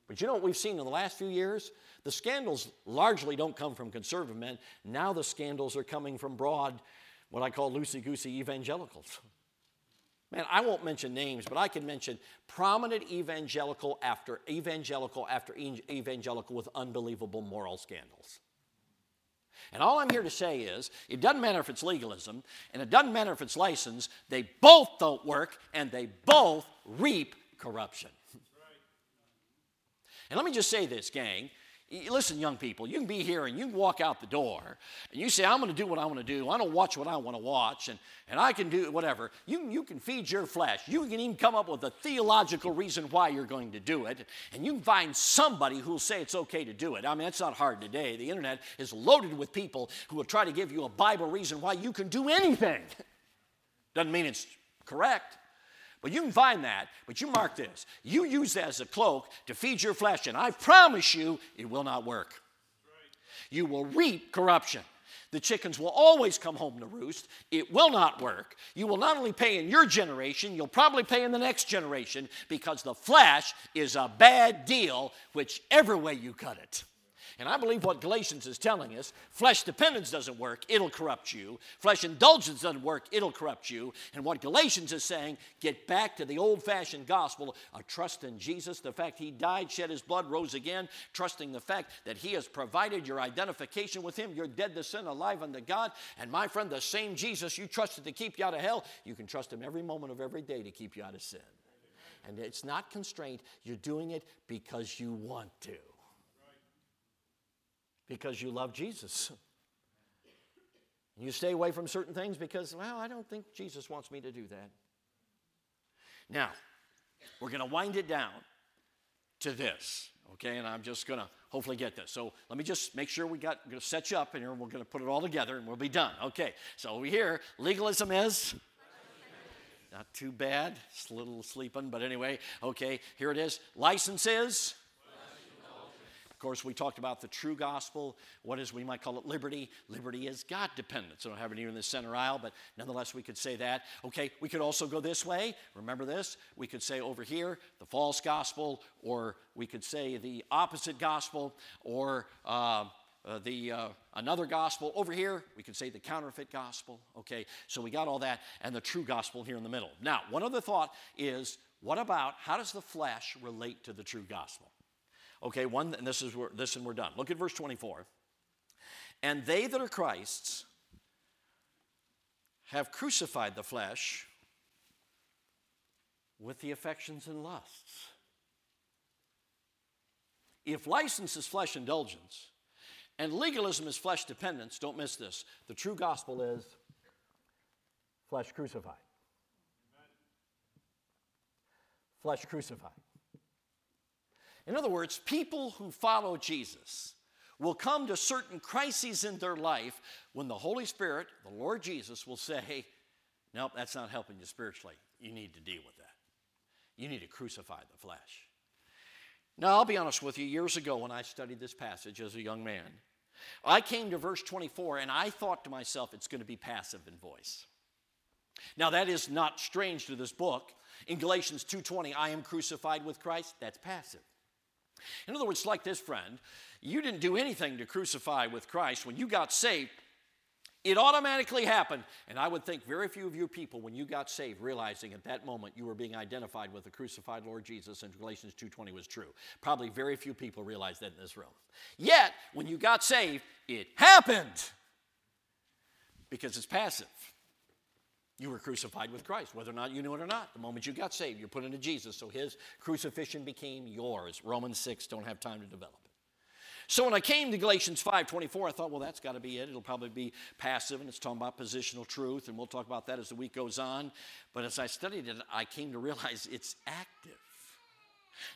But you know what we've seen in the last few years? The scandals largely don't come from conservative men. Now the scandals are coming from broad, what I call loosey goosey evangelicals. Man, I won't mention names, but I can mention prominent evangelical after evangelical after evangelical with unbelievable moral scandals. And all I'm here to say is it doesn't matter if it's legalism and it doesn't matter if it's license, they both don't work and they both reap corruption. (laughs) And let me just say this, gang. Listen, young people, you can be here and you can walk out the door and you say, I'm going to do what I want to do. I don't watch what I want to watch and, and I can do whatever. You, you can feed your flesh. You can even come up with a theological reason why you're going to do it. And you can find somebody who will say it's okay to do it. I mean, it's not hard today. The internet is loaded with people who will try to give you a Bible reason why you can do anything. (laughs) Doesn't mean it's correct. But you can find that, but you mark this. You use that as a cloak to feed your flesh, and I promise you it will not work. You will reap corruption. The chickens will always come home to roost. It will not work. You will not only pay in your generation, you'll probably pay in the next generation because the flesh is a bad deal, whichever way you cut it. And I believe what Galatians is telling us flesh dependence doesn't work, it'll corrupt you. Flesh indulgence doesn't work, it'll corrupt you. And what Galatians is saying, get back to the old fashioned gospel of trust in Jesus, the fact he died, shed his blood, rose again, trusting the fact that he has provided your identification with him. You're dead to sin, alive unto God. And my friend, the same Jesus you trusted to keep you out of hell, you can trust him every moment of every day to keep you out of sin. And it's not constraint, you're doing it because you want to because you love Jesus. You stay away from certain things because, well, I don't think Jesus wants me to do that. Now, we're going to wind it down to this, okay? And I'm just going to hopefully get this. So let me just make sure we got going to set you up, and we're going to put it all together, and we'll be done. Okay. So over here, legalism is. Not too bad. It's a little sleeping, but anyway, okay, here it is. License is course, we talked about the true gospel. What is, we might call it liberty. Liberty is God dependence. I don't have it here in the center aisle, but nonetheless, we could say that. Okay, we could also go this way. Remember this? We could say over here, the false gospel, or we could say the opposite gospel, or uh, uh, the uh, another gospel over here we could say the counterfeit gospel okay so we got all that and the true gospel here in the middle now one other thought is what about how does the flesh relate to the true gospel Okay, one, and this is where, this and we're done. Look at verse 24. And they that are Christ's have crucified the flesh with the affections and lusts. If license is flesh indulgence and legalism is flesh dependence, don't miss this. The true gospel is flesh crucified. Flesh crucified. In other words, people who follow Jesus will come to certain crises in their life when the Holy Spirit, the Lord Jesus, will say, Nope, that's not helping you spiritually. You need to deal with that. You need to crucify the flesh. Now, I'll be honest with you, years ago when I studied this passage as a young man, I came to verse 24 and I thought to myself, it's going to be passive in voice. Now, that is not strange to this book. In Galatians 2:20, I am crucified with Christ, that's passive. In other words, like this friend, you didn't do anything to crucify with Christ. When you got saved, it automatically happened. And I would think very few of you people, when you got saved, realizing at that moment you were being identified with the crucified Lord Jesus and Galatians 2.20 was true. Probably very few people realized that in this room. Yet, when you got saved, it happened because it's passive. You were crucified with Christ, whether or not you knew it or not. The moment you got saved, you're put into Jesus, so his crucifixion became yours. Romans 6, don't have time to develop it. So when I came to Galatians 5:24, I thought, well, that's got to be it. It'll probably be passive, and it's talking about positional truth, and we'll talk about that as the week goes on. But as I studied it, I came to realize it's active.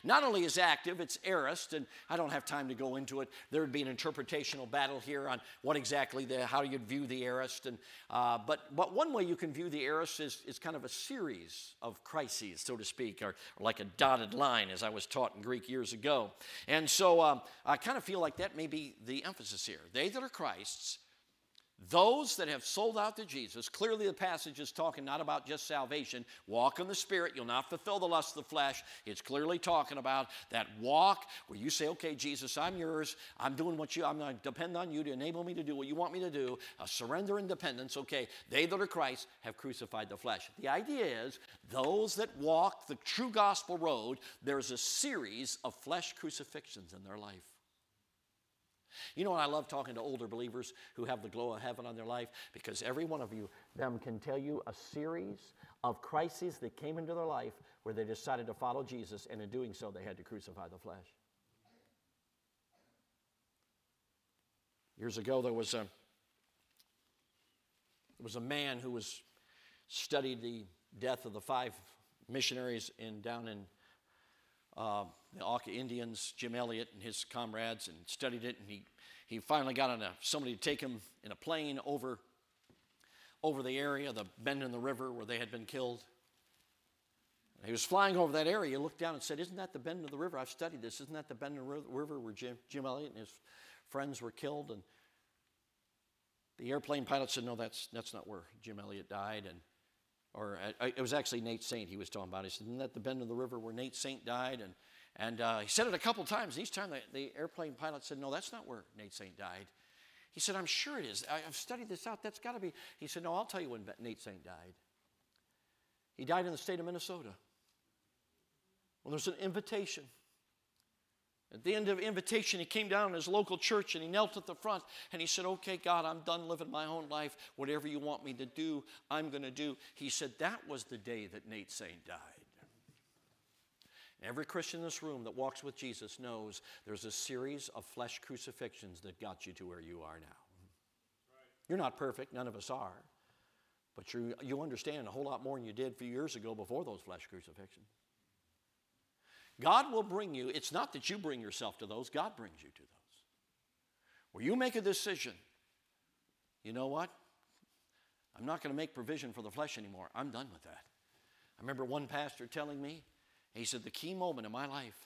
Not only is active, it's aorist, and I don't have time to go into it. There would be an interpretational battle here on what exactly the how you'd view the aorist, and uh, but but one way you can view the aorist is is kind of a series of crises, so to speak, or, or like a dotted line, as I was taught in Greek years ago. And so um, I kind of feel like that may be the emphasis here. They that are Christ's those that have sold out to Jesus, clearly the passage is talking not about just salvation. Walk in the Spirit, you'll not fulfill the lust of the flesh. It's clearly talking about that walk where you say, okay, Jesus, I'm yours. I'm doing what you, I'm going to depend on you to enable me to do what you want me to do. A surrender and dependence. Okay, they that are Christ have crucified the flesh. The idea is those that walk the true gospel road, there's a series of flesh crucifixions in their life. You know? I love talking to older believers who have the glow of heaven on their life because every one of you, them can tell you a series of crises that came into their life where they decided to follow Jesus, and in doing so, they had to crucify the flesh. Years ago, there was a there was a man who was studied the death of the five missionaries in down in uh, the Auca Indians, Jim Elliot and his comrades, and studied it. And he, he finally got on a, somebody to take him in a plane over, over the area, the bend in the river where they had been killed. And he was flying over that area. He looked down and said, Isn't that the bend of the river? I've studied this. Isn't that the bend of the river where Jim, Jim Elliot and his friends were killed? And the airplane pilot said, No, that's, that's not where Jim Elliot died. And or uh, it was actually Nate Saint he was talking about. He said, Isn't that the bend of the river where Nate Saint died? And, and uh, he said it a couple times. Each time the, the, airplane pilot said, No, that's not where Nate Saint died. He said, I'm sure it is. I, have studied this out. That's got to be. He said, No, I'll tell you when Nate Saint died. He died in the state of Minnesota. Well, there's an invitation at the end of invitation, he came down in his local church and he knelt at the front and he said, Okay, God, I'm done living my own life. Whatever you want me to do, I'm going to do. He said, That was the day that Nate Saint died. Every Christian in this room that walks with Jesus knows there's a series of flesh crucifixions that got you to where you are now. You're not perfect, none of us are. But you, you understand a whole lot more than you did a few years ago before those flesh crucifixions. God will bring you, it's not that you bring yourself to those, God brings you to those. Where you make a decision, you know what? I'm not going to make provision for the flesh anymore. I'm done with that. I remember one pastor telling me, he said, the key moment in my life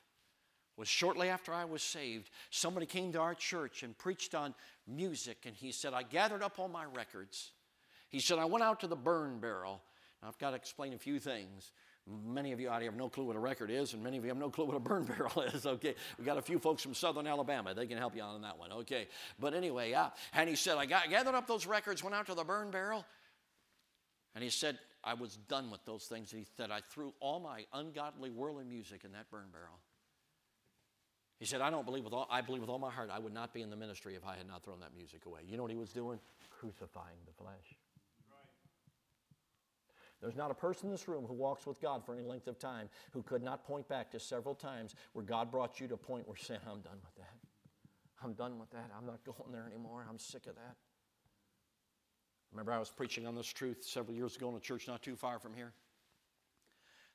was shortly after I was saved. Somebody came to our church and preached on music, and he said, I gathered up all my records. He said, I went out to the burn barrel. Now, I've got to explain a few things. Many of you out here have no clue what a record is, and many of you have no clue what a burn (laughs) barrel is. Okay, we got a few folks from southern Alabama. They can help you out on that one. Okay, but anyway, yeah. And he said, I got, gathered up those records, went out to the burn barrel, and he said, I was done with those things. He said, I threw all my ungodly, worldly music in that burn barrel. He said, I don't believe with all, I believe with all my heart I would not be in the ministry if I had not thrown that music away. You know what he was doing? Crucifying the flesh. There's not a person in this room who walks with God for any length of time who could not point back to several times where God brought you to a point where you're saying, I'm done with that. I'm done with that. I'm not going there anymore. I'm sick of that. Remember, I was preaching on this truth several years ago in a church not too far from here.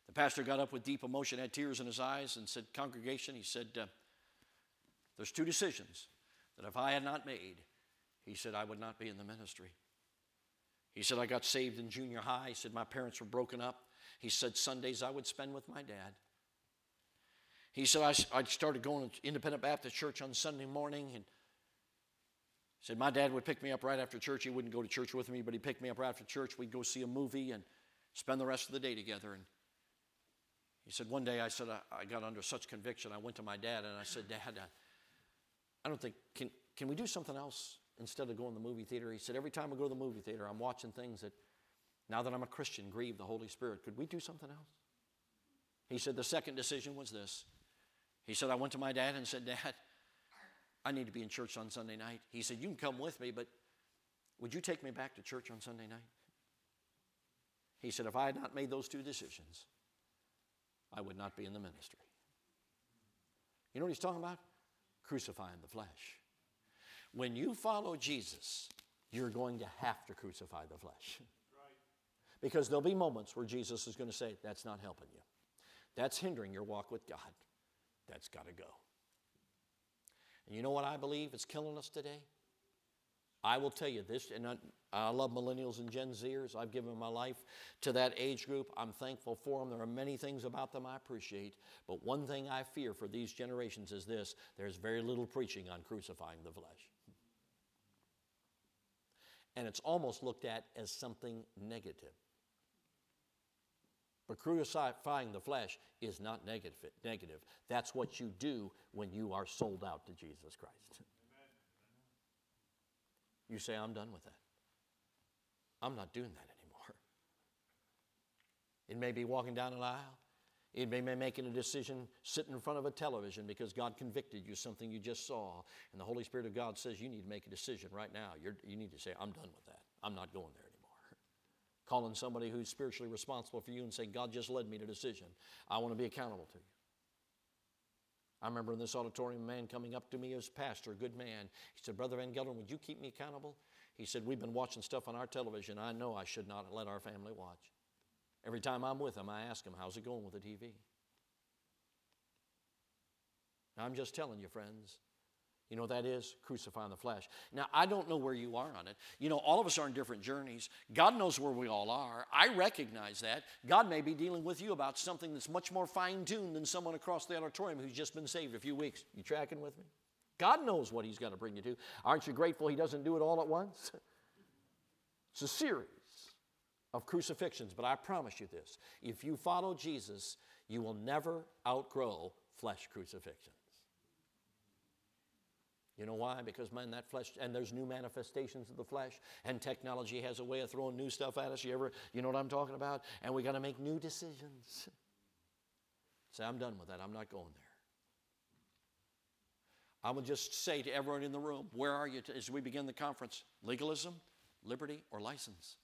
The pastor got up with deep emotion, had tears in his eyes, and said, Congregation, he said, uh, There's two decisions that if I had not made, he said, I would not be in the ministry. He said, I got saved in junior high. He said, my parents were broken up. He said, Sundays I would spend with my dad. He said, I, I started going to Independent Baptist Church on Sunday morning. And he said, my dad would pick me up right after church. He wouldn't go to church with me, but he'd pick me up right after church. We'd go see a movie and spend the rest of the day together. And he said, one day I said, I, I got under such conviction. I went to my dad and I said, Dad, I, I don't think, can, can we do something else? Instead of going to the movie theater. He said, Every time I go to the movie theater, I'm watching things that, now that I'm a Christian, grieve the Holy Spirit. Could we do something else? He said, The second decision was this. He said, I went to my dad and said, Dad, I need to be in church on Sunday night. He said, You can come with me, but would you take me back to church on Sunday night? He said, If I had not made those two decisions, I would not be in the ministry. You know what he's talking about? Crucifying the flesh. When you follow Jesus, you're going to have to crucify the flesh. Because there'll be moments where Jesus is going to say, That's not helping you. That's hindering your walk with God. That's got to go. And you know what I believe is killing us today? I will tell you this, and I, I, love millennials and Gen Zers. I've given my life to that age group. I'm thankful for them. There are many things about them I appreciate. But one thing I fear for these generations is this there's very little preaching on crucifying the flesh and it's almost looked at as something negative. But crucifying the flesh is not negative. negative. That's what you do when you are sold out to Jesus Christ. Amen. You say, I'm done with that. I'm not doing that anymore. It may be walking down an aisle. It may be making a decision sitting in front of a television because God convicted you something you just saw. And the Holy Spirit of God says you need to make a decision right now. You're, you need to say, I'm done with that. I'm not going there anymore. Calling somebody who's spiritually responsible for you and saying, God just led me to a decision. I want to be accountable to you. I remember in this auditorium, a man coming up to me as pastor, a good man. He said, Brother Van Gelderen, would you keep me accountable? He said, We've been watching stuff on our television I know I should not let our family watch. Every time I'm with them, I ask them, How's it going with the TV? Now, I'm just telling you, friends. You know what that is? Crucifying the flesh. Now, I don't know where you are on it. You know, all of us are on different journeys. God knows where we all are. I recognize that. God may be dealing with you about something that's much more fine tuned than someone across the auditorium who's just been saved a few weeks. You tracking with me? God knows what He's got to bring you to. Aren't you grateful He doesn't do it all at once? (laughs) It's a series of crucifixions, but I promise you this if you follow Jesus, you will never outgrow flesh crucifixions. You know why? Because man, that flesh, and there's new manifestations of the flesh, and technology has a way of throwing new stuff at us. You ever, you know what I'm talking about? And we got to make new decisions. Say, I'm done with that. I'm not going there. I will just say to everyone in the room, where are you as we begin the conference? Legalism, liberty, or license?